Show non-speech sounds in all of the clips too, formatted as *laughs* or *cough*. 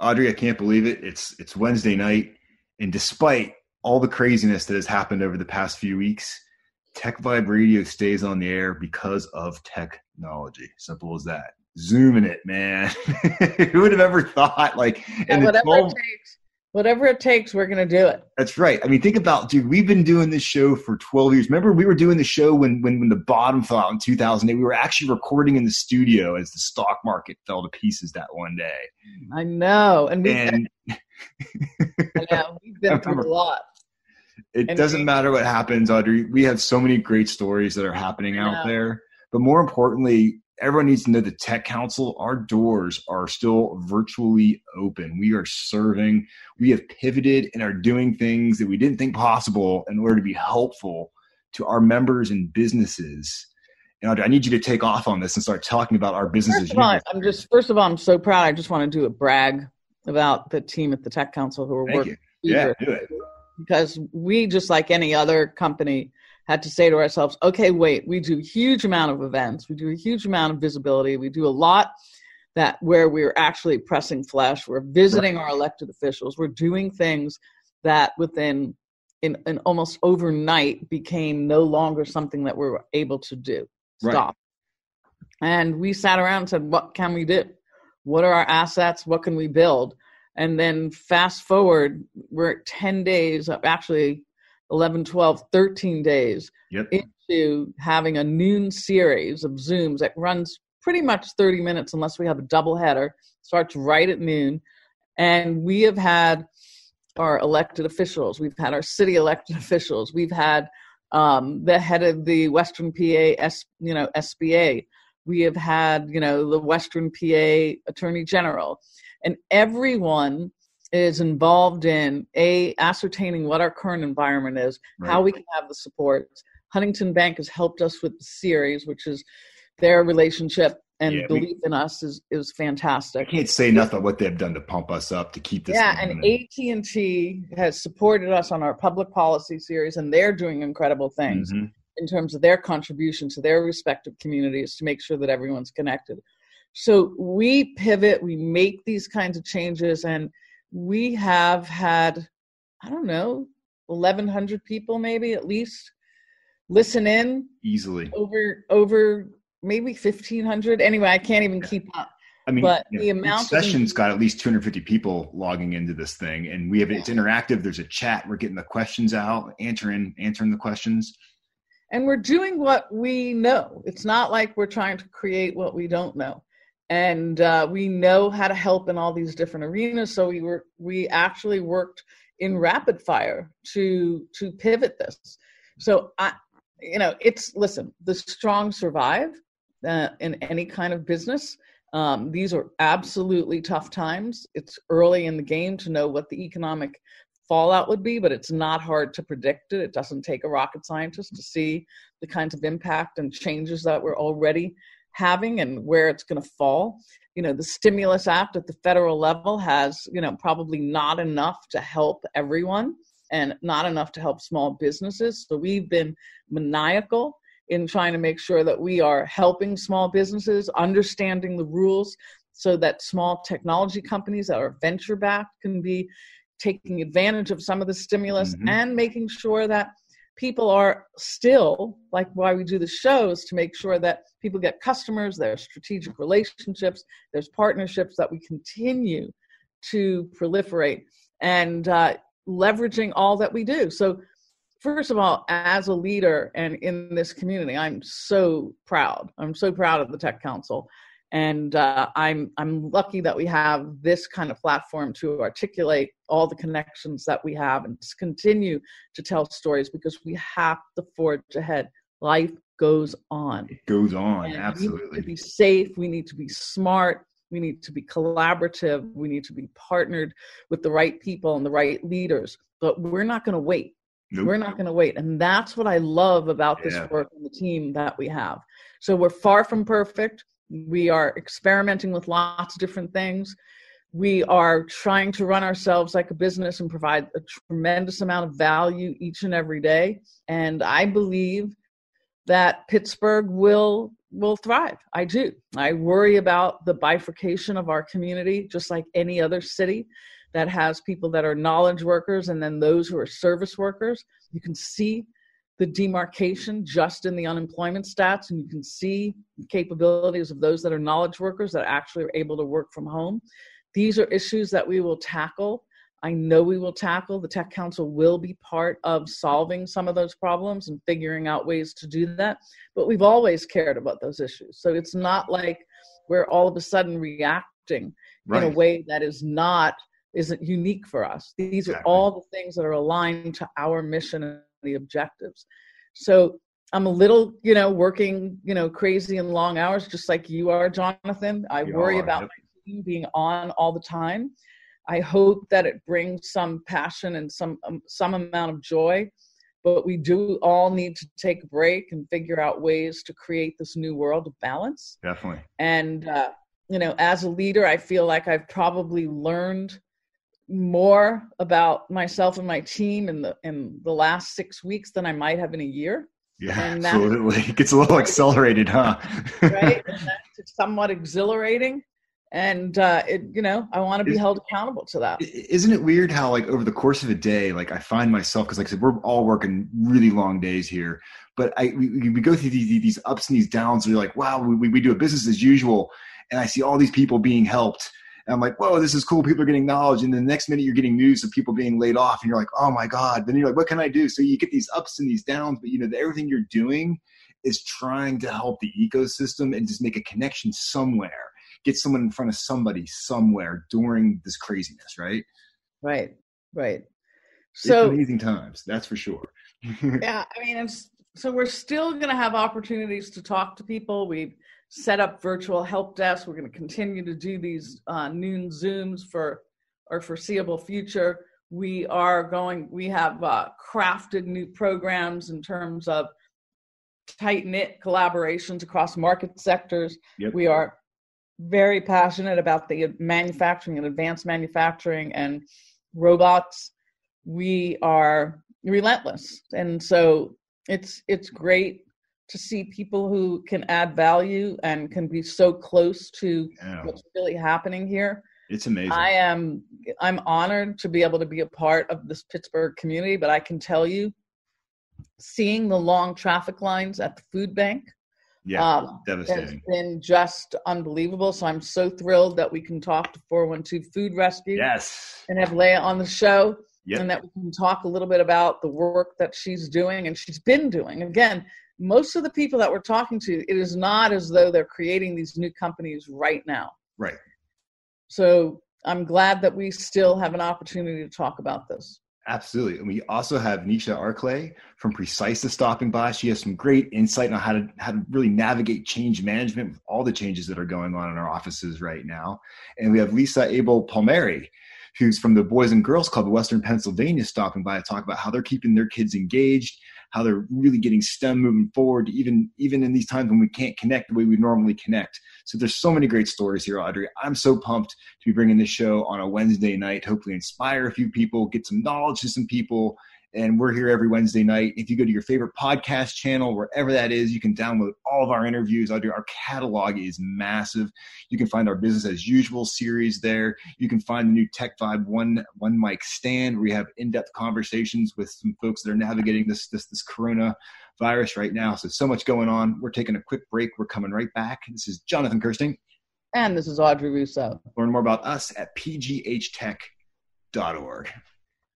Audrey, I can't believe it. It's it's Wednesday night, and despite all the craziness that has happened over the past few weeks, Tech Vibe Radio stays on the air because of technology. Simple as that. Zooming it, man. *laughs* Who would have ever thought? Like, and whatever 12, it takes, whatever it takes, we're going to do it. That's right. I mean, think about, dude. We've been doing this show for 12 years. Remember, we were doing the show when when when the bottom fell out in 2008. We were actually recording in the studio as the stock market fell to pieces that one day. I know, and we. And, *laughs* I know we've been through a lot. It and doesn't matter what happens, Audrey. We have so many great stories that are happening out there. But more importantly, everyone needs to know the Tech Council, our doors are still virtually open. We are serving, we have pivoted and are doing things that we didn't think possible in order to be helpful to our members and businesses. And Audrey, I need you to take off on this and start talking about our businesses. First of all, I'm just first of all, I'm so proud. I just want to do a brag about the team at the Tech Council who are Thank working. You. Yeah, do it because we just like any other company had to say to ourselves okay wait we do a huge amount of events. We do a huge amount of visibility. We do a lot that where we're actually pressing flesh. We're visiting our elected officials. We're doing things that within in, in almost overnight became no longer something that we were able to do. Stop. Right. and we sat around and said what can we do? What are our assets? What can we build? And then fast forward we're 10 days of actually 11 12 13 days yep. into having a noon series of zooms that runs pretty much 30 minutes unless we have a double header starts right at noon. And we have had our elected officials we've had our city elected *laughs* officials we've had um, the head of the western pa S, you know sba we have had you know the western pa attorney general. And everyone is involved in a ascertaining what our current environment is right. how we can have the support huntington bank has helped us with the series which is their relationship and yeah, belief we, in us is is fantastic. I can't say enough about what they've done to pump us up to keep this. Yeah, and AT and T has supported us on our public policy series, and they're doing incredible things mm-hmm. in terms of their contribution to their respective communities to make sure that everyone's connected. So we pivot, we make these kinds of changes, and we have had, I don't know, 1,100 people maybe at least listen in easily over over maybe 1,500. Anyway, I can't even keep up. I mean, but the amount sessions got at least 250 people logging into this thing, and we have it's interactive. There's a chat. We're getting the questions out, answering answering the questions, and we're doing what we know. It's not like we're trying to create what we don't know and uh, we know how to help in all these different arenas so we were we actually worked in rapid fire to to pivot this. So i you know it's listen the strong survive uh, in any kind of business. Um, these are absolutely tough times. It's early in the game to know what the economic fallout would be but it's not hard to predict it. It doesn't take a rocket scientist to see the kinds of impact and changes that we're already having and where it's going to fall. You know, the stimulus act at the federal level has, you know, probably not enough to help everyone and not enough to help small businesses. So we've been maniacal in trying to make sure that we are helping small businesses, understanding the rules so that small technology companies that are venture backed can be taking advantage of some of the stimulus mm-hmm. and making sure that people are still like why we do the shows to make sure that people get customers there's strategic relationships there's partnerships that we continue to proliferate and uh, leveraging all that we do. So first of all as a leader and in this community i'm so proud. I'm so proud of the tech council and uh, I'm I'm lucky that we have this kind of platform to articulate all the connections that we have and to continue to tell stories because we have to forge ahead. Life goes on. It goes on, and absolutely. We need to be safe. We need to be smart. We need to be collaborative. We need to be partnered with the right people and the right leaders. But we're not going to wait. Nope. We're not going to wait. And that's what I love about this work and the team that we have. So we're far from perfect we are experimenting with lots of different things. We are trying to run ourselves like a business and provide a tremendous amount of value each and every day. And I believe that Pittsburgh will will thrive. I do. I worry about the bifurcation of our community, just like any other city that has people that are knowledge workers and then those who are service workers. You can see the demarcation just in the unemployment stats, and you can see the capabilities of those that are knowledge workers that actually are able to work from home. These are issues that we will tackle. I know we will tackle. The Tech Council will be part of solving some of those problems and figuring out ways to do that. But we've always cared about those issues. So it's not like we're all of a sudden reacting right. in a way that is not isn't unique for us. These exactly. are all the things that are aligned to our mission the objectives. So I'm a little, you know, working, you know, crazy and long hours, just like you are, Jonathan. I you worry are, about yep. my team being on all the time. I hope that it brings some passion and some um, some amount of joy. But we do all need to take a break and figure out ways to create this new world of balance. Definitely. And uh, you know, as a leader, I feel like I've probably learned more about myself and my team in the in the last six weeks than I might have in a year. Yeah, and absolutely. *laughs* It gets a little *laughs* accelerated, huh? right. *laughs* That's somewhat exhilarating. And uh, it, you know, I want to be held accountable to that. Isn't it weird how, like, over the course of a day, like, I find myself because, like I said, we're all working really long days here, but I we, we go through these, these ups and these downs. And you're like, wow, we, we do a business as usual, and I see all these people being helped, and I'm like, whoa, this is cool. People are getting knowledge. And the next minute you're getting news of people being laid off and you're like, oh my God. Then you're like, what can I do? So you get these ups and these downs, but you know, everything you're doing is trying to help the ecosystem and just make a connection somewhere, get someone in front of somebody somewhere during this craziness, right? Right, right. So it's amazing times, that's for sure. *laughs* yeah, I mean, it's so we're still going to have opportunities to talk to people. We've set up virtual help desk. We're going to continue to do these uh, noon Zooms for our foreseeable future. We are going, we have uh, crafted new programs in terms of tight knit collaborations across market sectors. Yep. We are very passionate about the manufacturing and advanced manufacturing and robots. We are relentless. And so it's it's great to see people who can add value and can be so close to yeah. what's really happening here. It's amazing. I am I'm honored to be able to be a part of this Pittsburgh community, but I can tell you seeing the long traffic lines at the food bank yeah, um, devastating. Has been just unbelievable. So I'm so thrilled that we can talk to 412 Food Rescue. Yes. And have Leah on the show. Yep. And that we can talk a little bit about the work that she's doing and she's been doing. Again, most of the people that we're talking to, it is not as though they're creating these new companies right now. Right. So I'm glad that we still have an opportunity to talk about this. Absolutely. And we also have Nisha Arklay from Precisa stopping by. She has some great insight on how to how to really navigate change management with all the changes that are going on in our offices right now. And we have Lisa Abel Palmieri, who's from the Boys and Girls Club of Western Pennsylvania stopping by to talk about how they're keeping their kids engaged how they're really getting STEM moving forward, even even in these times when we can't connect the way we normally connect. So there's so many great stories here, Audrey. I'm so pumped to be bringing this show on a Wednesday night. Hopefully, inspire a few people, get some knowledge to some people, and we're here every Wednesday night. If you go to your favorite podcast channel, wherever that is, you can download all of our interviews. Our catalog is massive. You can find our business as usual series there. You can find the new Tech Vibe one one mic stand where we have in-depth conversations with some folks that are navigating this this this corona virus right now. So so much going on. We're taking a quick break. We're coming right back. This is Jonathan Kersting. And this is Audrey Russo. Learn more about us at pghtech.org.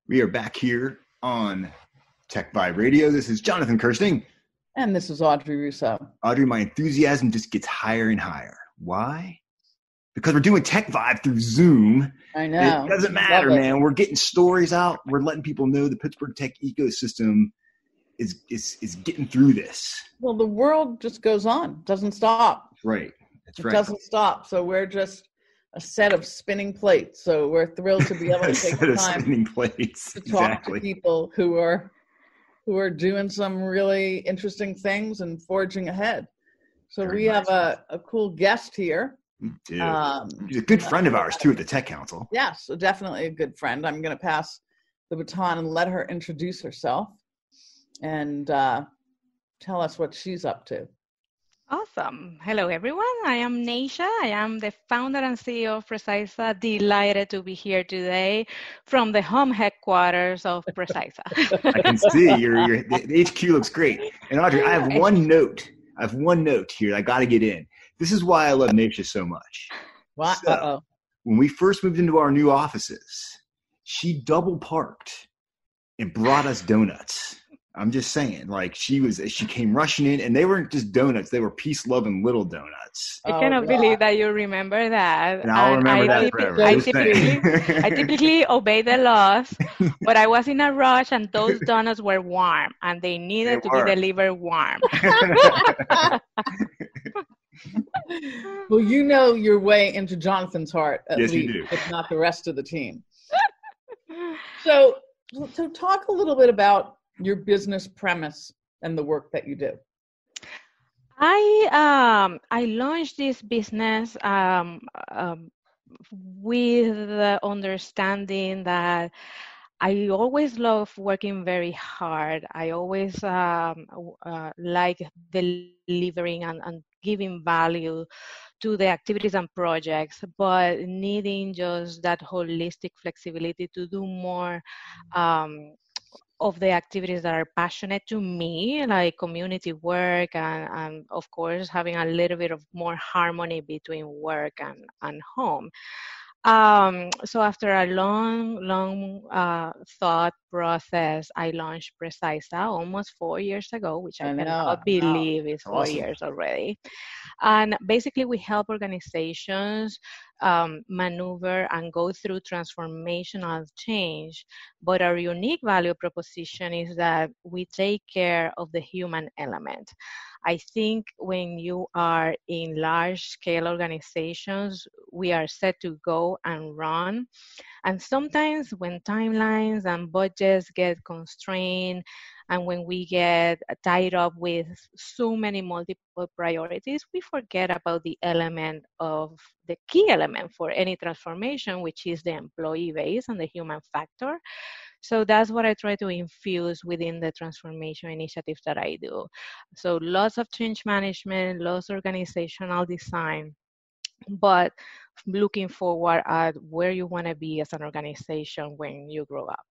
We are back here on Tech Vibe Radio. This is Jonathan Kersting. And this is Audrey Russo. Audrey, my enthusiasm just gets higher and higher. Why? Because we're doing Tech Vibe through Zoom. I know. It doesn't matter, man. We're getting stories out. We're letting people know the Pittsburgh tech ecosystem is is is getting through this. Well, the world just goes on, doesn't stop. Right. That's it right. doesn't stop. So we're just a set of spinning plates. So we're thrilled to be able to *laughs* take the time spinning plates. to talk exactly. to people who are who are doing some really interesting things and forging ahead. So Very we nice. have a, a cool guest here. Um, He's a good friend of ours too at the Tech Council. Yes, so definitely a good friend. I'm going to pass the baton and let her introduce herself and uh, tell us what she's up to. Awesome. Hello, everyone. I am Neisha. I am the founder and CEO of Precisa. Delighted to be here today from the home headquarters of Precisa. *laughs* I can see your, your the HQ looks great. And Audrey, I have one note. I have one note here. I got to get in. This is why I love Neisha so much. What? So, when we first moved into our new offices, she double parked and brought us donuts. I'm just saying, like she was, she came rushing in, and they weren't just donuts; they were peace loving little donuts. I oh, cannot oh, believe that you remember that. And I'll and remember I that forever. I typically, I *laughs* typically obey the laws, *laughs* but I was in a rush, and those donuts were warm, and they needed they to were. be delivered warm. *laughs* well, you know your way into Jonathan's heart, at yes, least, you do. if not the rest of the team. So, so talk a little bit about your business premise and the work that you do? I um, I launched this business um, um, with the understanding that I always love working very hard. I always um, uh, like delivering and, and, giving value to the activities and projects, but needing just that holistic flexibility to do more um, of the activities that are passionate to me, like community work, and, and, of course, having a little bit of more harmony between work and, and home. Um, so after a long, long uh, thought process, I launched Precisa almost four years ago, which I, I cannot believe is four awesome. years already. And basically, we help organizations um, maneuver and go through transformational change. But our unique value proposition is that we take care of the human element. I think when you are in large scale organizations, we are set to go and run. And sometimes when timelines and budgets get constrained, and when we get tied up with so many multiple priorities, we forget about the element of the key element for any transformation, which is the employee base and the human factor. So that's what I try to infuse within the transformation initiatives that I do. So lots of change management, lots of organizational design, but looking forward at where you want to be as an organization when you grow up.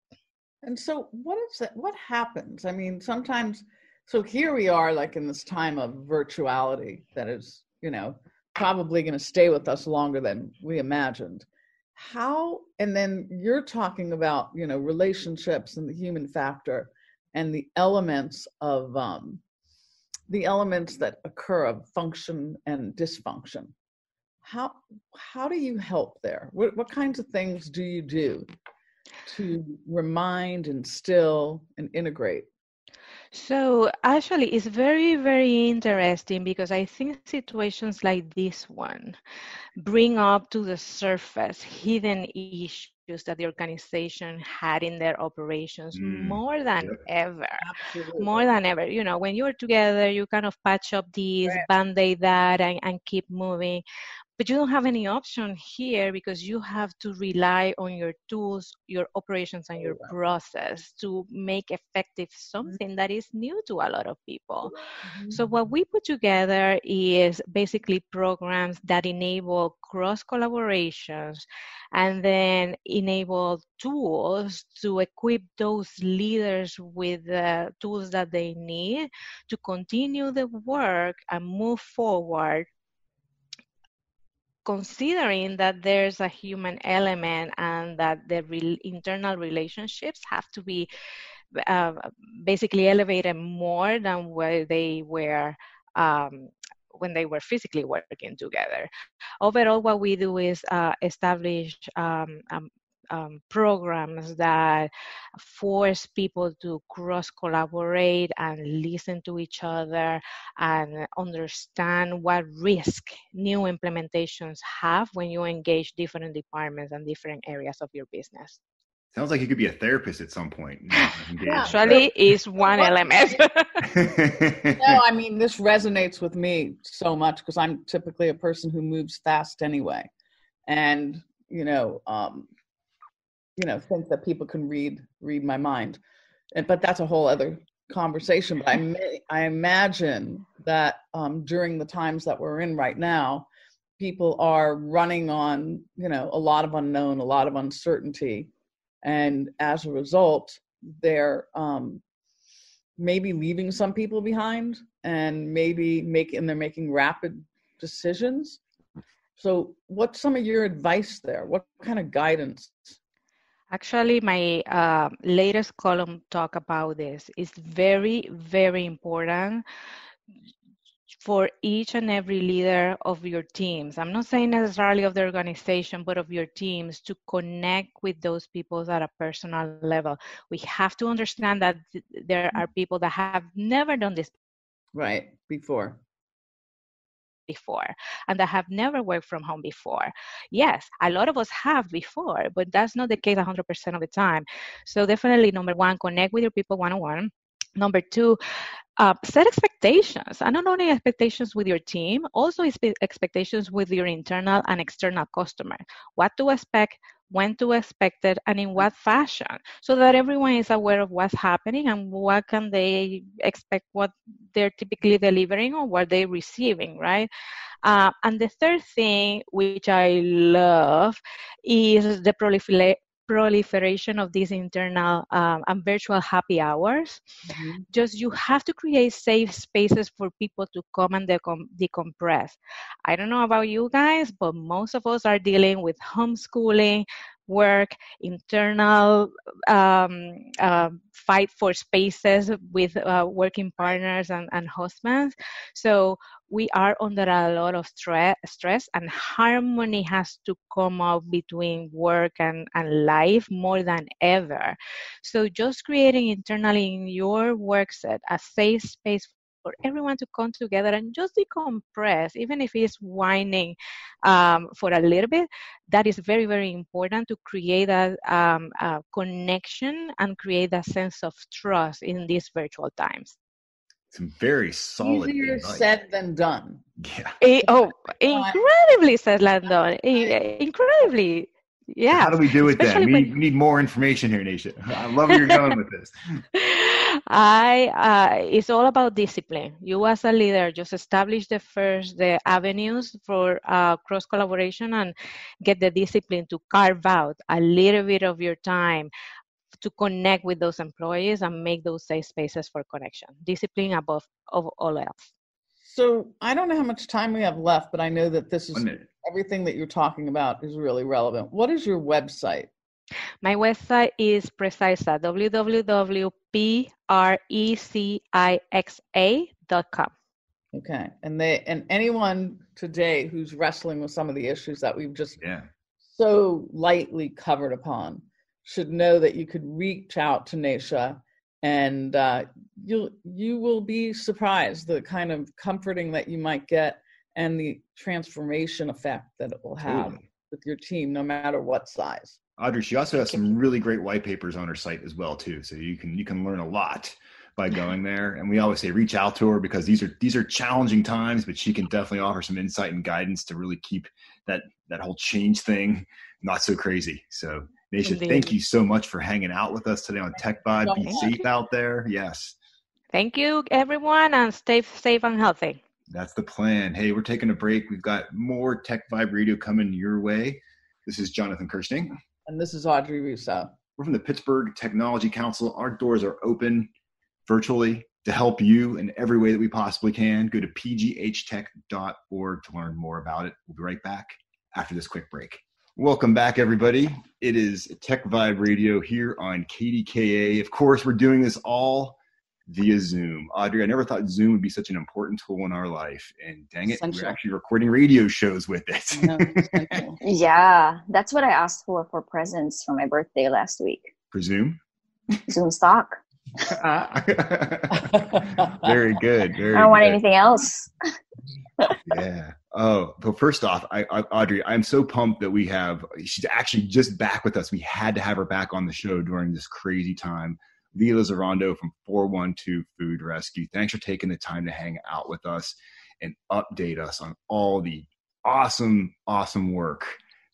And so what is that what happens? I mean, sometimes so here we are like in this time of virtuality that is, you know, probably going to stay with us longer than we imagined how and then you're talking about you know relationships and the human factor and the elements of um, the elements that occur of function and dysfunction. How how do you help there? What, what kinds of things do you do to remind instill and integrate so actually, it's very, very interesting because I think situations like this one bring up to the surface hidden issues that the organization had in their operations mm. more than yep. ever. Absolutely. More than ever. You know, when you're together, you kind of patch up these, right. band aid that, and, and keep moving but you don't have any option here because you have to rely on your tools your operations and your process to make effective mm-hmm. something that is new to a lot of people mm-hmm. so what we put together is basically programs that enable cross collaborations and then enable tools to equip those leaders with the tools that they need to continue the work and move forward considering that there's a human element and that the re- internal relationships have to be uh, basically elevated more than where they were um, when they were physically working together. Overall, what we do is uh, establish um, um, um, programs that force people to cross collaborate and listen to each other and understand what risk new implementations have when you engage different departments and different areas of your business. Sounds like you could be a therapist at some point. *laughs* Actually, is one element. *laughs* *laughs* no, I mean this resonates with me so much because I'm typically a person who moves fast anyway, and you know, um, you know think that people can read read my mind and but that's a whole other conversation, but I *laughs* may, I imagine that um, during the times that we're in right now, people are running on you know a lot of unknown, a lot of uncertainty, and as a result, they're um, maybe leaving some people behind, and maybe making they're making rapid decisions. So, what's some of your advice there? What kind of guidance? Actually, my uh, latest column talk about this. It's very, very important for each and every leader of your teams. I'm not saying necessarily of the organization, but of your teams to connect with those people at a personal level. We have to understand that there are people that have never done this. Right, before before and that have never worked from home before. Yes, a lot of us have before, but that's not the case 100% of the time. So definitely, number one, connect with your people one on one. Number two, uh, set expectations and not only expectations with your team also expectations with your internal and external customer what to expect when to expect it and in what fashion so that everyone is aware of what's happening and what can they expect what they're typically delivering or what they're receiving right? Uh, and the third thing which i love is the proliferation proliferation of these internal um, and virtual happy hours. Mm-hmm. Just you have to create safe spaces for people to come and decom- decompress. I don't know about you guys, but most of us are dealing with homeschooling, work, internal um, uh, fight for spaces with uh, working partners and, and husbands. So we are under a lot of stre- stress, and harmony has to come up between work and, and life more than ever. So just creating internally in your work set a safe space for everyone to come together and just decompress, even if it's whining um, for a little bit. That is very, very important to create a, um, a connection and create a sense of trust in these virtual times. Some very solid. Easier advice. said than done. Yeah. Eh, oh, incredibly said than done. Eh, incredibly yeah. How do we do it Especially then? We need, need, more information here, Neisha. I love where you're going with this. *laughs* I uh, it's all about discipline. You as a leader just establish the first the avenues for uh, cross collaboration and get the discipline to carve out a little bit of your time to connect with those employees and make those safe spaces for connection. Discipline above of all else. So I don't know how much time we have left, but I know that this is everything that you're talking about is really relevant. What is your website? My website is Precixa, www.precixa.com. Okay. And they and anyone today who's wrestling with some of the issues that we've just yeah. so lightly covered upon should know that you could reach out to Nasha and uh, you'll you will be surprised the kind of comforting that you might get and the transformation effect that it will have totally. with your team, no matter what size. Audrey, she also has some really great white papers on her site as well too. So you can you can learn a lot by *laughs* going there. And we always say reach out to her because these are these are challenging times, but she can definitely offer some insight and guidance to really keep that that whole change thing not so crazy. So Neisha, Indeed. thank you so much for hanging out with us today on Tech Vibe. Be safe out there. Yes. Thank you, everyone, and stay safe and healthy. That's the plan. Hey, we're taking a break. We've got more Tech Vibe Radio coming your way. This is Jonathan Kersting. And this is Audrey Russo. We're from the Pittsburgh Technology Council. Our doors are open virtually to help you in every way that we possibly can. Go to pghtech.org to learn more about it. We'll be right back after this quick break. Welcome back, everybody. It is Tech Vibe Radio here on KDKA. Of course, we're doing this all via Zoom. Audrey, I never thought Zoom would be such an important tool in our life. And dang it, Essential. we're actually recording radio shows with it. *laughs* yeah, that's what I asked for for presents for my birthday last week. For Zoom? Zoom stock. *laughs* *laughs* very good. Very I don't good. want anything else. yeah. Oh, but first off, I, I, Audrey, I'm so pumped that we have. She's actually just back with us. We had to have her back on the show during this crazy time. Leah Lizarondo from 412 Food Rescue. Thanks for taking the time to hang out with us and update us on all the awesome, awesome work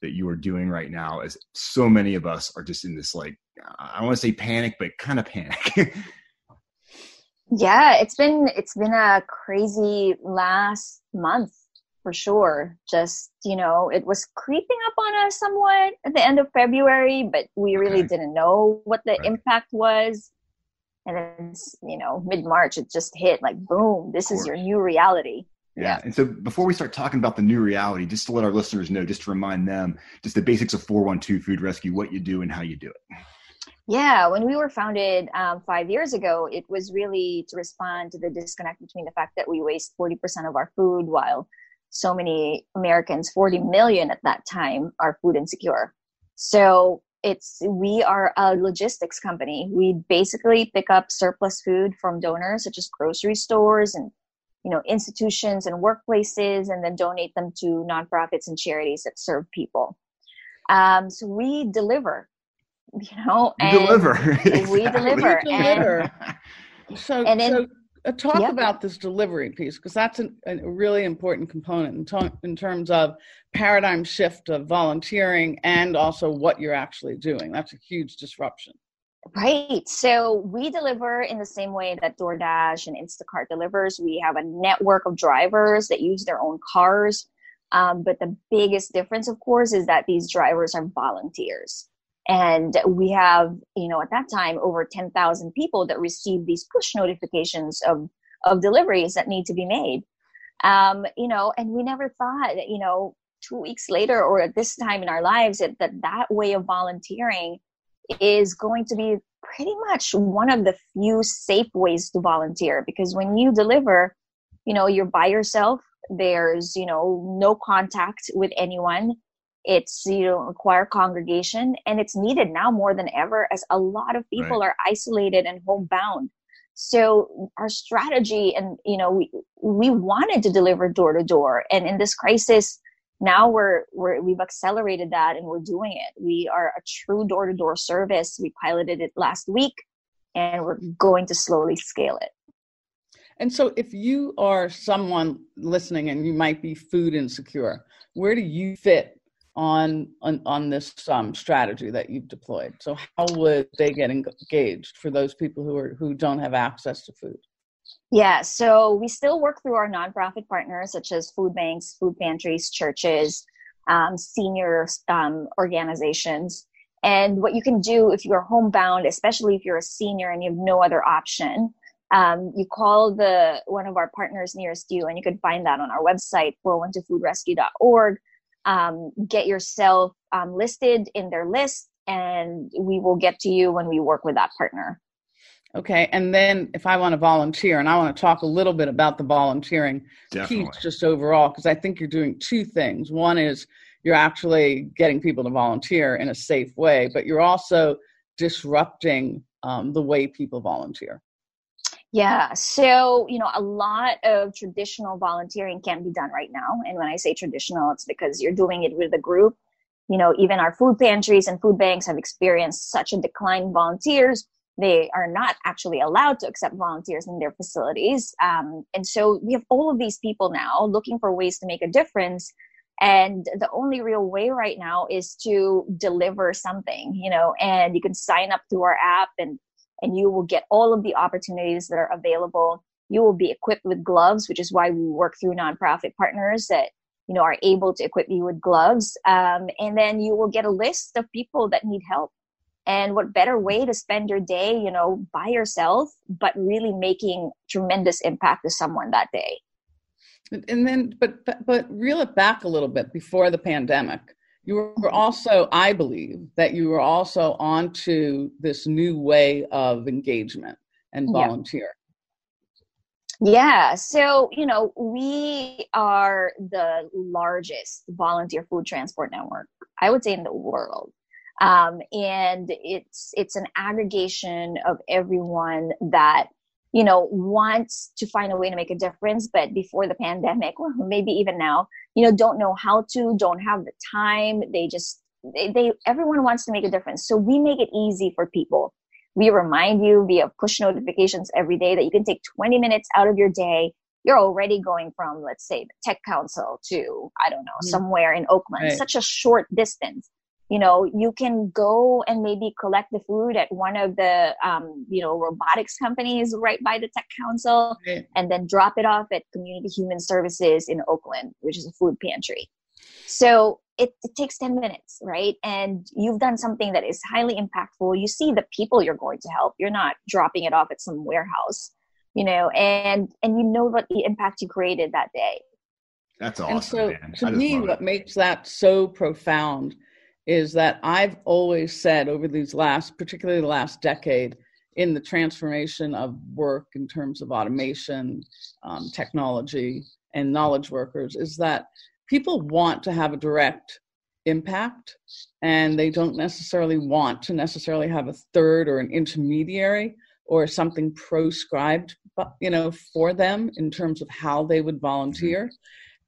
that you are doing right now. As so many of us are just in this, like, I want to say panic, but kind of panic. *laughs* Yeah, it's been it's been a crazy last month for sure. Just, you know, it was creeping up on us somewhat at the end of February, but we really okay. didn't know what the right. impact was. And then, you know, mid March, it just hit like, boom, this is your new reality. Yeah. yeah. And so before we start talking about the new reality, just to let our listeners know, just to remind them, just the basics of 412 Food Rescue, what you do and how you do it. Yeah, when we were founded um, five years ago, it was really to respond to the disconnect between the fact that we waste 40% of our food while so many Americans, 40 million at that time, are food insecure. So it's we are a logistics company. We basically pick up surplus food from donors such as grocery stores and you know institutions and workplaces, and then donate them to nonprofits and charities that serve people. Um, so we deliver you know, and deliver. we *laughs* deliver. We deliver. And, so, and then, so talk yep. about this delivery piece because that's an, a really important component in, in terms of paradigm shift of volunteering and also what you're actually doing. That's a huge disruption. Right. So we deliver in the same way that DoorDash and Instacart delivers. We have a network of drivers that use their own cars. Um, but the biggest difference, of course, is that these drivers are volunteers. And we have, you know, at that time, over 10,000 people that receive these push notifications of, of deliveries that need to be made. Um, you know, and we never thought you know, two weeks later or at this time in our lives that that, that way of volunteering is going to be pretty much one of the few safe ways to volunteer because when you deliver, you know, you're by yourself. There's, you know, no contact with anyone it's you know acquire congregation and it's needed now more than ever as a lot of people right. are isolated and homebound. So our strategy and you know we we wanted to deliver door to door and in this crisis now we're, we're we've accelerated that and we're doing it. We are a true door to door service. We piloted it last week and we're going to slowly scale it. And so if you are someone listening and you might be food insecure where do you fit on on, on this um, strategy that you've deployed. So how would they get engaged for those people who are who don't have access to food? Yeah, so we still work through our nonprofit partners such as food banks, food pantries, churches, um, senior um, organizations. And what you can do if you're homebound, especially if you're a senior and you have no other option, um, you call the one of our partners nearest you, and you can find that on our website, 412foodrescue.org um, get yourself um, listed in their list and we will get to you when we work with that partner. Okay and then if i want to volunteer and i want to talk a little bit about the volunteering Definitely. piece just overall because i think you're doing two things. One is you're actually getting people to volunteer in a safe way but you're also disrupting um, the way people volunteer yeah. So, you know, a lot of traditional volunteering can't be done right now. And when I say traditional, it's because you're doing it with a group. You know, even our food pantries and food banks have experienced such a decline in volunteers. They are not actually allowed to accept volunteers in their facilities. Um, and so we have all of these people now looking for ways to make a difference. And the only real way right now is to deliver something, you know, and you can sign up through our app and and you will get all of the opportunities that are available. You will be equipped with gloves, which is why we work through nonprofit partners that you know are able to equip you with gloves. Um, and then you will get a list of people that need help. And what better way to spend your day, you know, by yourself, but really making tremendous impact to someone that day. And then, but but, but reel it back a little bit before the pandemic you were also, I believe, that you were also onto this new way of engagement and volunteer. Yeah. yeah. So, you know, we are the largest volunteer food transport network, I would say, in the world. Um, and it's it's an aggregation of everyone that you know, wants to find a way to make a difference, but before the pandemic, *laughs* or maybe even now, you know, don't know how to, don't have the time. They just, they, they everyone wants to make a difference. So we make it easy for people. We remind you via push notifications every day that you can take 20 minutes out of your day. You're already going from, let's say, the tech council to, I don't know, mm-hmm. somewhere in Oakland, right. such a short distance you know you can go and maybe collect the food at one of the um, you know robotics companies right by the tech council right. and then drop it off at community human services in oakland which is a food pantry. So it, it takes 10 minutes right? And you've done something that is highly impactful. You see the people you're going to help. You're not dropping it off at some warehouse you know and and you know what the impact you created that day. That's awesome and so man. to me what makes that so profound is that I've always said over these last, particularly the last decade, in the transformation of work in terms of automation, um, technology, and knowledge workers, is that people want to have a direct impact and they don't necessarily want to necessarily have a third or an intermediary or something proscribed you know for them in terms of how they would volunteer.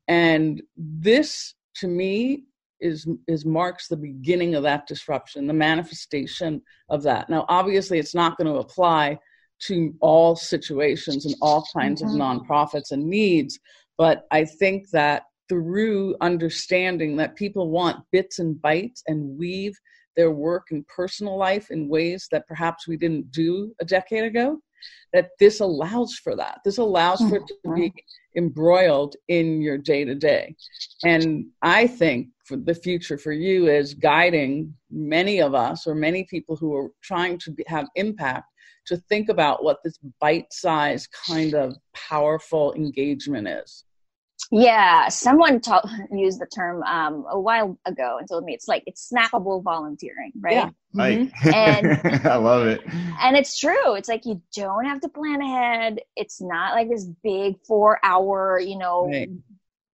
And this to me is is marks the beginning of that disruption the manifestation of that now obviously it's not going to apply to all situations and all kinds mm-hmm. of nonprofits and needs but i think that through understanding that people want bits and bytes and weave their work and personal life in ways that perhaps we didn't do a decade ago that this allows for that. This allows for it to be mm-hmm. embroiled in your day to day. And I think for the future for you is guiding many of us or many people who are trying to have impact to think about what this bite sized kind of powerful engagement is. Yeah, someone ta- *laughs* used the term um, a while ago and told me it's like it's snackable volunteering, right? Yeah. Mm-hmm. and *laughs* I love it. And it's true. It's like you don't have to plan ahead. It's not like this big four hour, you know, right.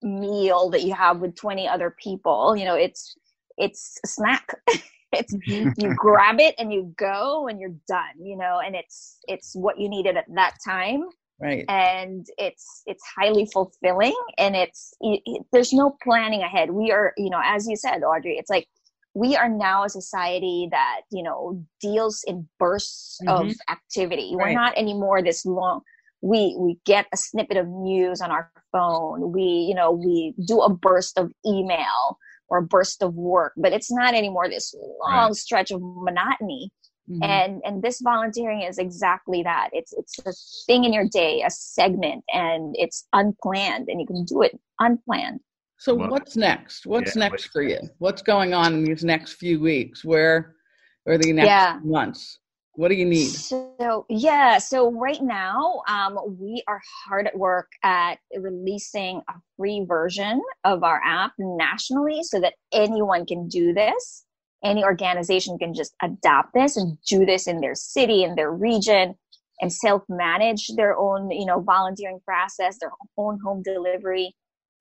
Meal that you have with 20 other people. You know, it's it's a snack. *laughs* it's mm-hmm. you grab it and you go and you're done, you know, and it's it's what you needed at that time right and it's it's highly fulfilling and it's it, it, there's no planning ahead we are you know as you said audrey it's like we are now a society that you know deals in bursts mm-hmm. of activity right. we're not anymore this long we we get a snippet of news on our phone we you know we do a burst of email or a burst of work but it's not anymore this long right. stretch of monotony Mm-hmm. And and this volunteering is exactly that. It's it's a thing in your day, a segment, and it's unplanned, and you can do it unplanned. So well, what's next? What's yeah, next for you? What's going on in these next few weeks? Where or the next yeah. months? What do you need? So yeah, so right now um, we are hard at work at releasing a free version of our app nationally, so that anyone can do this any organization can just adopt this and do this in their city in their region and self-manage their own you know volunteering process their own home delivery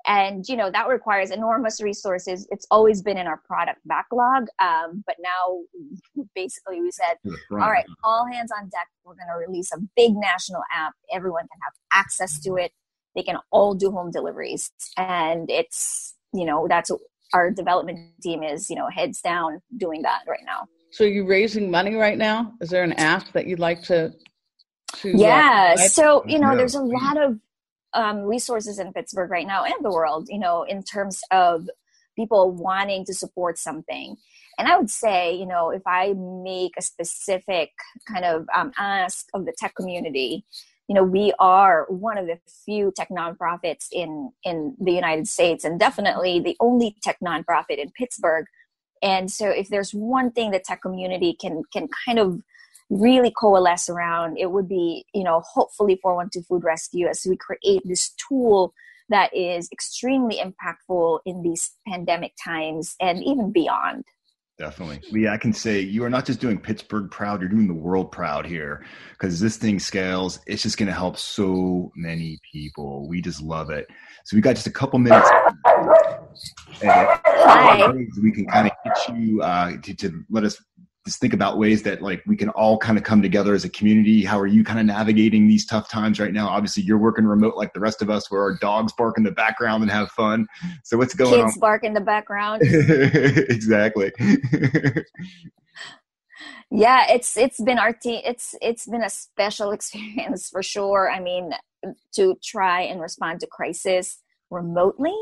and you know that requires enormous resources it's always been in our product backlog um, but now *laughs* basically we said all right all hands on deck we're going to release a big national app everyone can have access to it they can all do home deliveries and it's you know that's our development team is, you know, heads down doing that right now. So you raising money right now? Is there an app that you'd like to? to uh, yeah. Uh, so you know, there's a lot of um, resources in Pittsburgh right now and the world. You know, in terms of people wanting to support something. And I would say, you know, if I make a specific kind of um, ask of the tech community, you know we are one of the few tech nonprofits in in the united states and definitely the only tech nonprofit in pittsburgh and so if there's one thing the tech community can can kind of really coalesce around it would be you know hopefully 412 food rescue as we create this tool that is extremely impactful in these pandemic times and even beyond Definitely. Leah, I can say you are not just doing Pittsburgh proud, you're doing the world proud here because this thing scales. It's just going to help so many people. We just love it. So we got just a couple minutes. And we can kind of get you uh, to, to let us just think about ways that like we can all kind of come together as a community. How are you kind of navigating these tough times right now? Obviously you're working remote like the rest of us where our dogs bark in the background and have fun. So what's going kids on? kids bark in the background. *laughs* Exactly. *laughs* Yeah it's it's been our team it's it's been a special *laughs* experience for sure. I mean to try and respond to crisis remotely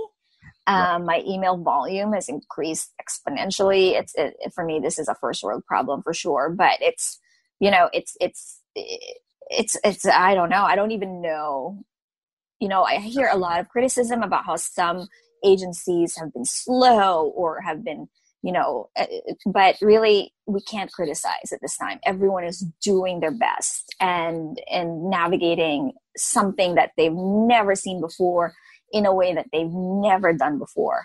Um, my email volume has increased exponentially. It's it, for me, this is a first world problem for sure, but it's you know, it's it's it's it's I don't know. I don't even know. You know, I hear a lot of criticism about how some agencies have been slow or have been you know uh, but really we can't criticize at this time everyone is doing their best and and navigating something that they've never seen before in a way that they've never done before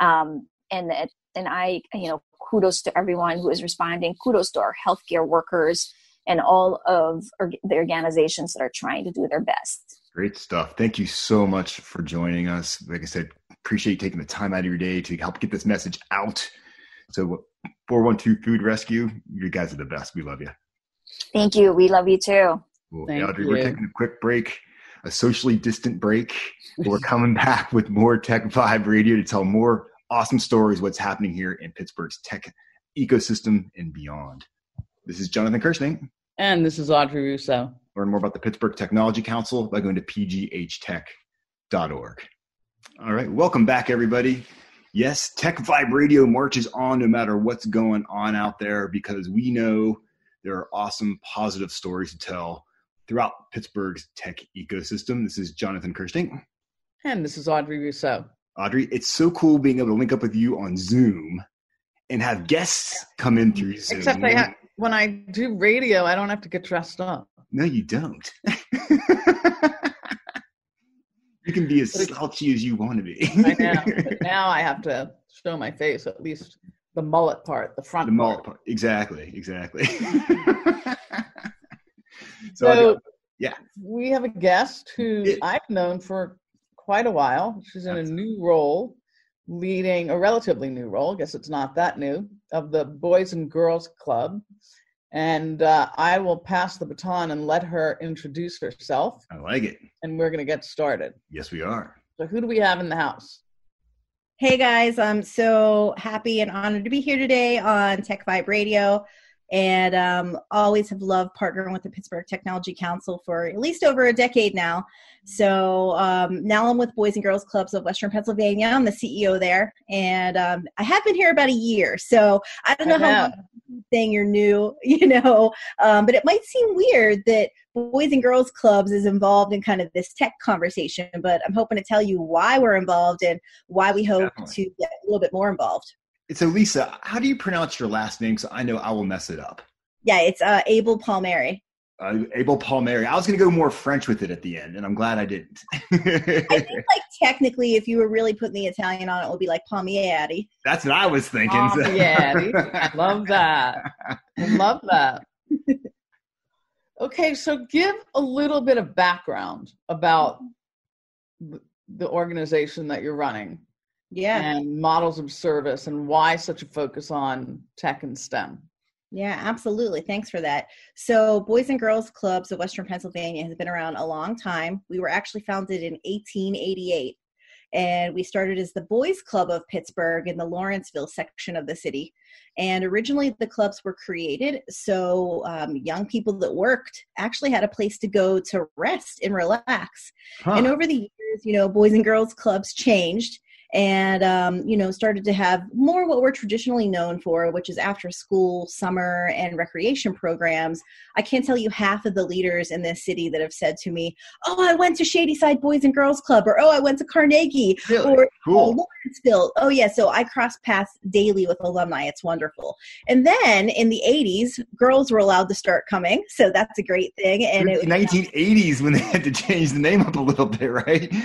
um, and and i you know kudos to everyone who is responding kudos to our healthcare workers and all of the organizations that are trying to do their best Great stuff. Thank you so much for joining us. Like I said, appreciate you taking the time out of your day to help get this message out. So, 412 Food Rescue, you guys are the best. We love you. Thank you. We love you too. Well, Thank Audrey, you. we're taking a quick break, a socially distant break. we're coming back with more Tech Vibe Radio to tell more awesome stories, what's happening here in Pittsburgh's tech ecosystem and beyond. This is Jonathan Kersting. And this is Audrey Russo. Learn more about the Pittsburgh Technology Council by going to pghtech.org. All right, welcome back, everybody. Yes, Tech Vibe Radio marches on no matter what's going on out there because we know there are awesome, positive stories to tell throughout Pittsburgh's tech ecosystem. This is Jonathan Kersting. And this is Audrey Russo. Audrey, it's so cool being able to link up with you on Zoom and have guests come in through Zoom. Except I have, when I do radio, I don't have to get dressed up. No, you don't. *laughs* *laughs* you can be as slouchy as you want to be. I know. But now I have to show my face, at least the mullet part, the front the part. mullet part. Exactly, exactly. *laughs* so, so yeah. We have a guest who it, I've known for quite a while. She's in a new role, leading a relatively new role. I guess it's not that new, of the Boys and Girls Club and uh, I will pass the baton and let her introduce herself. I like it. And we're going to get started. Yes, we are. So, who do we have in the house? Hey guys, I'm so happy and honored to be here today on Tech Vibe Radio. And um, always have loved partnering with the Pittsburgh Technology Council for at least over a decade now. So um, now I'm with Boys and Girls Clubs of Western Pennsylvania. I'm the CEO there, and um, I have been here about a year. So I don't know I how *laughs* saying you're new, *laughs* you know, um, but it might seem weird that Boys and Girls Clubs is involved in kind of this tech conversation, but I'm hoping to tell you why we're involved and why we hope Definitely. to get a little bit more involved. So, Lisa, how do you pronounce your last name so I know I will mess it up? Yeah, it's uh, Abel Palmieri. Uh, Abel Palmieri. I was going to go more French with it at the end, and I'm glad I didn't. I think, *laughs* like technically, if you were really putting the Italian on, it it would be like Palmieri. That's what I was thinking. Palmieri. I *laughs* love that. I love that. Okay, so give a little bit of background about the organization that you're running. Yeah. And models of service and why such a focus on tech and STEM. Yeah, absolutely. Thanks for that. So, Boys and Girls Clubs of Western Pennsylvania has been around a long time. We were actually founded in 1888, and we started as the Boys Club of Pittsburgh in the Lawrenceville section of the city. And originally, the clubs were created so um, young people that worked actually had a place to go to rest and relax. Huh. And over the years, you know, Boys and Girls Clubs changed and um, you know started to have more what we're traditionally known for which is after school summer and recreation programs. I can't tell you half of the leaders in this city that have said to me oh i went to shadyside boys and girls club or oh i went to carnegie really? or cool. oh, lawrenceville. Oh yeah so i cross paths daily with alumni. It's wonderful. And then in the 80s girls were allowed to start coming so that's a great thing and the 1980s when they had to change the name up a little bit right? *laughs*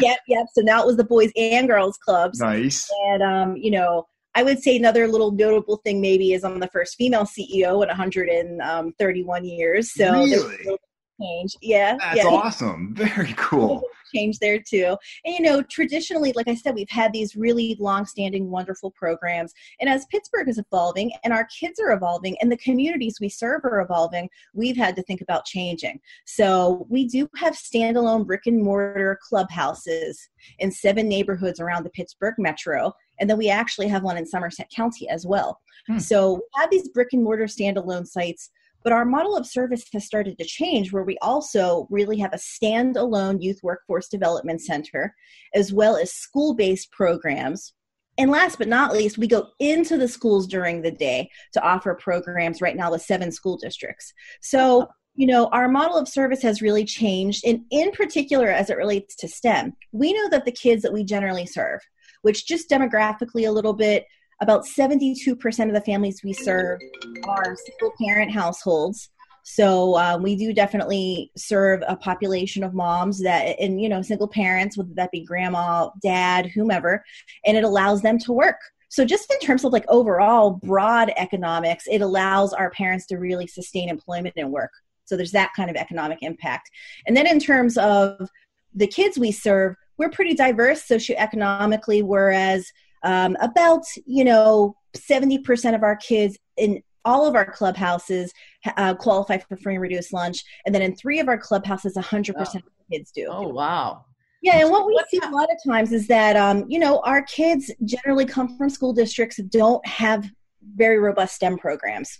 Yep, yep yep. So now it was the boys and girls clubs. Nice. And um, you know, I would say another little notable thing maybe is I'm the first female CEO in 131 years. So really? change. Yeah. That's yeah. awesome. Very cool. *laughs* Change there too. And you know, traditionally, like I said, we've had these really long-standing, wonderful programs. And as Pittsburgh is evolving and our kids are evolving and the communities we serve are evolving, we've had to think about changing. So we do have standalone brick and mortar clubhouses in seven neighborhoods around the Pittsburgh metro. And then we actually have one in Somerset County as well. Hmm. So we have these brick and mortar standalone sites But our model of service has started to change where we also really have a standalone youth workforce development center, as well as school based programs. And last but not least, we go into the schools during the day to offer programs right now with seven school districts. So, you know, our model of service has really changed, and in particular as it relates to STEM. We know that the kids that we generally serve, which just demographically a little bit, about 72% of the families we serve are single parent households. So uh, we do definitely serve a population of moms that, and you know, single parents, whether that be grandma, dad, whomever, and it allows them to work. So just in terms of like overall broad economics, it allows our parents to really sustain employment and work. So there's that kind of economic impact. And then in terms of the kids we serve, we're pretty diverse socioeconomically, whereas um, about you know 70% of our kids in all of our clubhouses uh, qualify for free and reduced lunch. And then in three of our clubhouses 100% oh. of kids do. Oh wow. Yeah and what we see a lot of times is that um, you know our kids generally come from school districts that don't have very robust stem programs.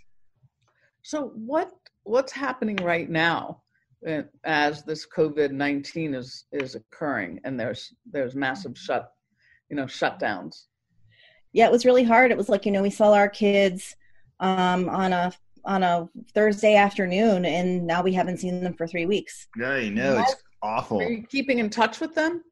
So what what's happening right now uh, as this covid-19 is is occurring and there's there's massive shut you know shutdowns yeah it was really hard. It was like you know we saw our kids um, on a on a thursday afternoon and now we haven't seen them for three weeks. Yeah you know. It's awful. Are you keeping in touch with them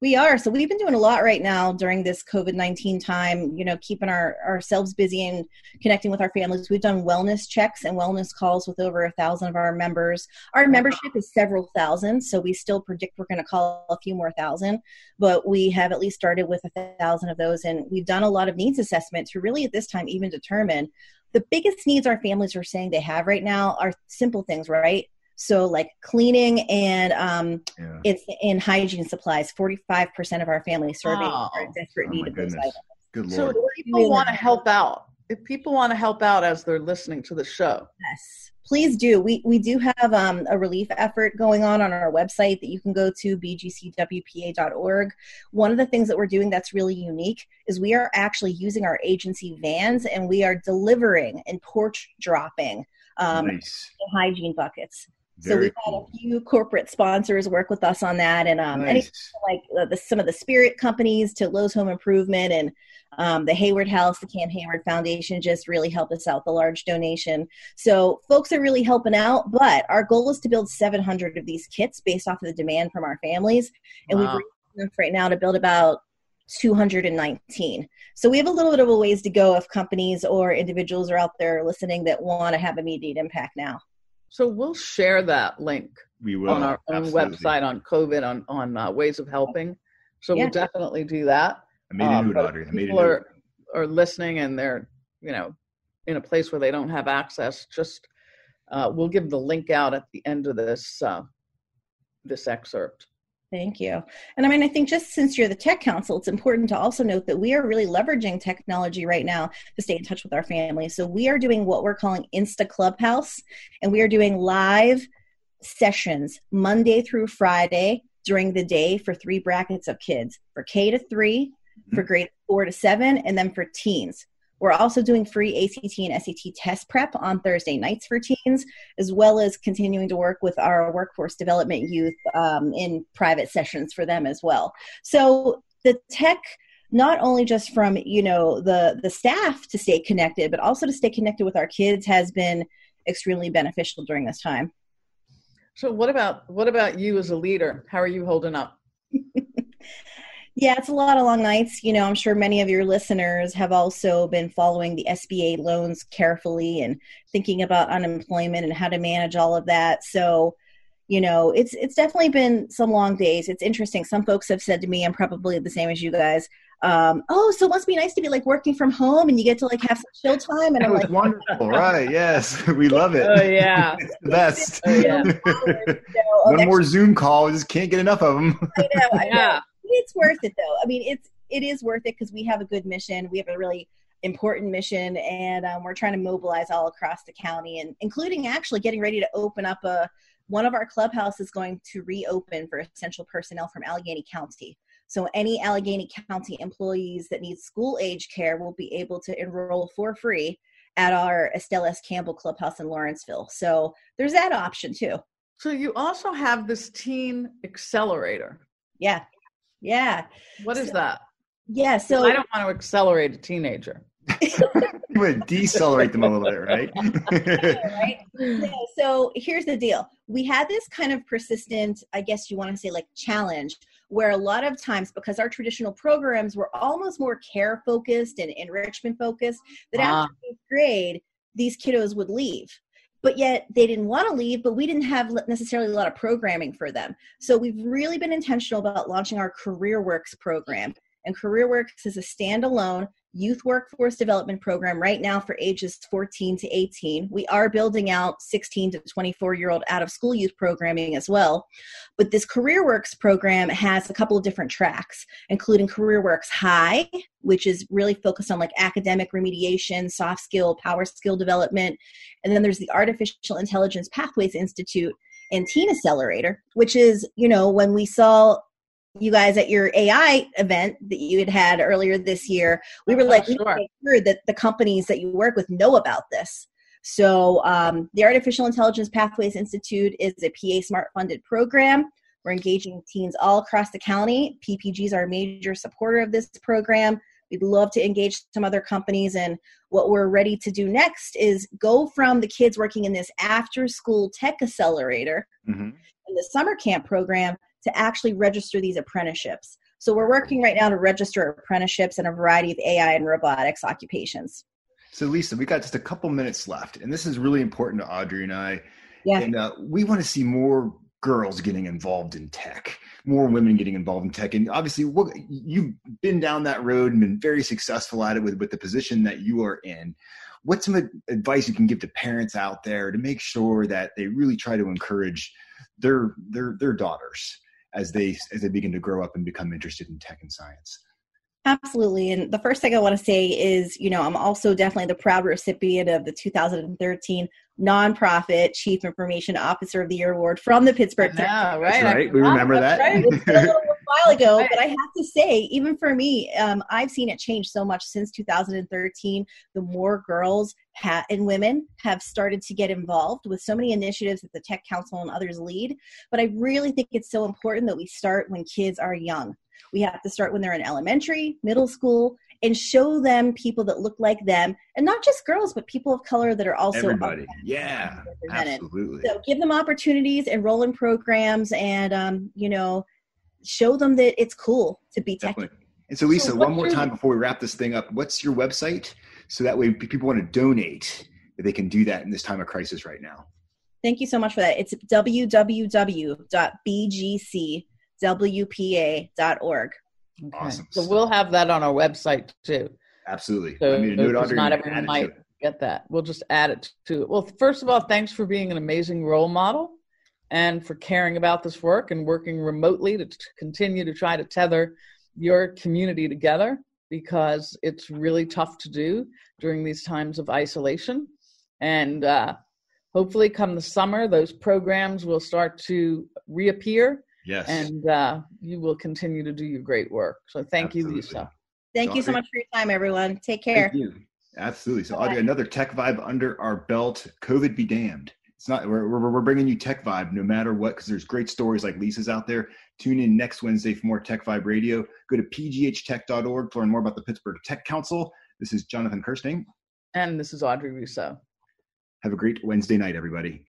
we are. So we've been doing a lot right now during this COVID 19 time, you know, keeping our, ourselves busy and connecting with our families. We've done wellness checks and wellness calls with over a thousand of our members. Our membership is several thousand, so we still predict we're going to call a few more thousand, but we have at least started with a thousand of those. And we've done a lot of needs assessment to really at this time even determine the biggest needs our families are saying they have right now are simple things, right? So like cleaning and um, yeah. it's in hygiene supplies. Forty five percent of our family surveyed oh. are in desperate oh need of those items. Good lord! So if people want to help out, if people want to help out as they're listening to the show, yes, please do. We we do have um, a relief effort going on on our website that you can go to bgcwpa.org. One of the things that we're doing that's really unique is we are actually using our agency vans and we are delivering and porch dropping um, nice. hygiene buckets. Very so we've had cool. a few corporate sponsors work with us on that, and um, nice. like uh, the, some of the spirit companies to Lowe's Home Improvement and um, the Heyward House, the Cam Heyward Foundation just really helped us out. The large donation, so folks are really helping out. But our goal is to build 700 of these kits based off of the demand from our families, and wow. we've right now to build about 219. So we have a little bit of a ways to go if companies or individuals are out there listening that want to have immediate impact now. So we'll share that link we will. on our own website on COVID on on uh, ways of helping. So yeah. we'll definitely do that. I made a note, um, Audrey. I made people are are listening and they're you know in a place where they don't have access. Just uh, we'll give the link out at the end of this uh, this excerpt. Thank you. And I mean, I think just since you're the Tech Council, it's important to also note that we are really leveraging technology right now to stay in touch with our families. So we are doing what we're calling Insta Clubhouse, and we are doing live sessions Monday through Friday during the day for three brackets of kids for K to 3 for mm-hmm. grade four to seven, and then for teens. We're also doing free ACT and SAT test prep on Thursday nights for teens, as well as continuing to work with our workforce development youth um, in private sessions for them as well. So the tech not only just from you know the the staff to stay connected but also to stay connected with our kids has been extremely beneficial during this time. So what about what about you as a leader? How are you holding up *laughs* Yeah, it's a lot of long nights. You know, I'm sure many of your listeners have also been following the SBA loans carefully and thinking about unemployment and how to manage all of that. So, you know, it's it's definitely been some long days. It's interesting. Some folks have said to me, I'm probably the same as you guys. Um, oh, so it must be nice to be like working from home and you get to like have some chill time. And I'm like, wonderful, *laughs* right? Yes, *laughs* we love it. Oh yeah, it's *laughs* the best. Oh, yeah. One more Zoom call, we just can't get enough of them. I know. I know. Yeah it's worth it though. I mean, it's it is worth it because we have a good mission. We have a really important mission, and um, we're trying to mobilize all across the county, and including actually getting ready to open up a one of our clubhouses is going to reopen for essential personnel from Allegheny County. So any Allegheny County employees that need school age care will be able to enroll for free at our Estelle S. Campbell Clubhouse in Lawrenceville. So there's that option too. So you also have this teen accelerator. Yeah. Yeah. What is so, that? Yeah. So I don't want to accelerate a teenager. *laughs* you would decelerate them a little bit, right? right. Yeah, so here's the deal. We had this kind of persistent, I guess you want to say like challenge where a lot of times because our traditional programs were almost more care focused and enrichment focused that ah. after eighth grade these kiddos would leave but yet they didn't want to leave but we didn't have necessarily a lot of programming for them. So we've really been intentional about launching our CareerWorks program and CareerWorks is a standalone youth workforce development program right now for ages 14 to 18. We are building out 16 to 24 year old out of school youth programming as well. But this CareerWorks program has a couple of different tracks, including CareerWorks High, which is really focused on like academic remediation, soft skill, power skill development. And then there's the Artificial Intelligence Pathways Institute and Teen Accelerator, which is, you know, when we saw you guys at your AI event that you had had earlier this year, we were oh, like, sure. we sure that the companies that you work with know about this. So, um, the Artificial Intelligence Pathways Institute is a PA Smart funded program. We're engaging teens all across the county. PPG is our major supporter of this program. We'd love to engage some other companies. And what we're ready to do next is go from the kids working in this after school tech accelerator mm-hmm. and the summer camp program to actually register these apprenticeships. So we're working right now to register apprenticeships in a variety of AI and robotics occupations. So Lisa, we got just a couple minutes left, and this is really important to Audrey and I. Yeah. And uh, we want to see more girls getting involved in tech, more women getting involved in tech. And obviously, what, you've been down that road and been very successful at it with, with the position that you are in. What's some advice you can give to parents out there to make sure that they really try to encourage their their their daughters as they as they begin to grow up and become interested in tech and science absolutely and the first thing i want to say is you know i'm also definitely the proud recipient of the 2013 nonprofit chief information officer of the year award from the pittsburgh yeah right, right. we remember that right. *laughs* while ago, but I have to say, even for me, um, I've seen it change so much since 2013. The more girls ha- and women have started to get involved with so many initiatives that the Tech Council and others lead. But I really think it's so important that we start when kids are young. We have to start when they're in elementary, middle school, and show them people that look like them, and not just girls, but people of color that are also everybody. Yeah, absolutely. So give them opportunities, enroll in programs, and um, you know, show them that it's cool to be techy. And so, Lisa, so one more time before we wrap this thing up, what's your website? So that way, people want to donate, they can do that in this time of crisis right now. Thank you so much for that. It's www.bgcwpa.org. Okay. Awesome. So we'll have that on our website too. Absolutely. So, not everyone might get that. We'll just add it to it. Well, first of all, thanks for being an amazing role model and for caring about this work and working remotely to, to continue to try to tether your community together because it's really tough to do during these times of isolation. And uh, hopefully, come the summer, those programs will start to reappear. Yes. And uh, you will continue to do your great work. So, thank Absolutely. you, Lisa. Thank so, you so much for your time, everyone. Take care. Thank you. Absolutely. So, Audrey, another tech vibe under our belt. COVID be damned it's not we're, we're, bringing you tech vibe no matter what because there's great stories like lisa's out there. Tune in next wednesday for more tech vibe radio. Go to pghtech.org to learn more about the pittsburgh tech council. This is jonathan kersting and this is audrey russo have a great wednesday night everybody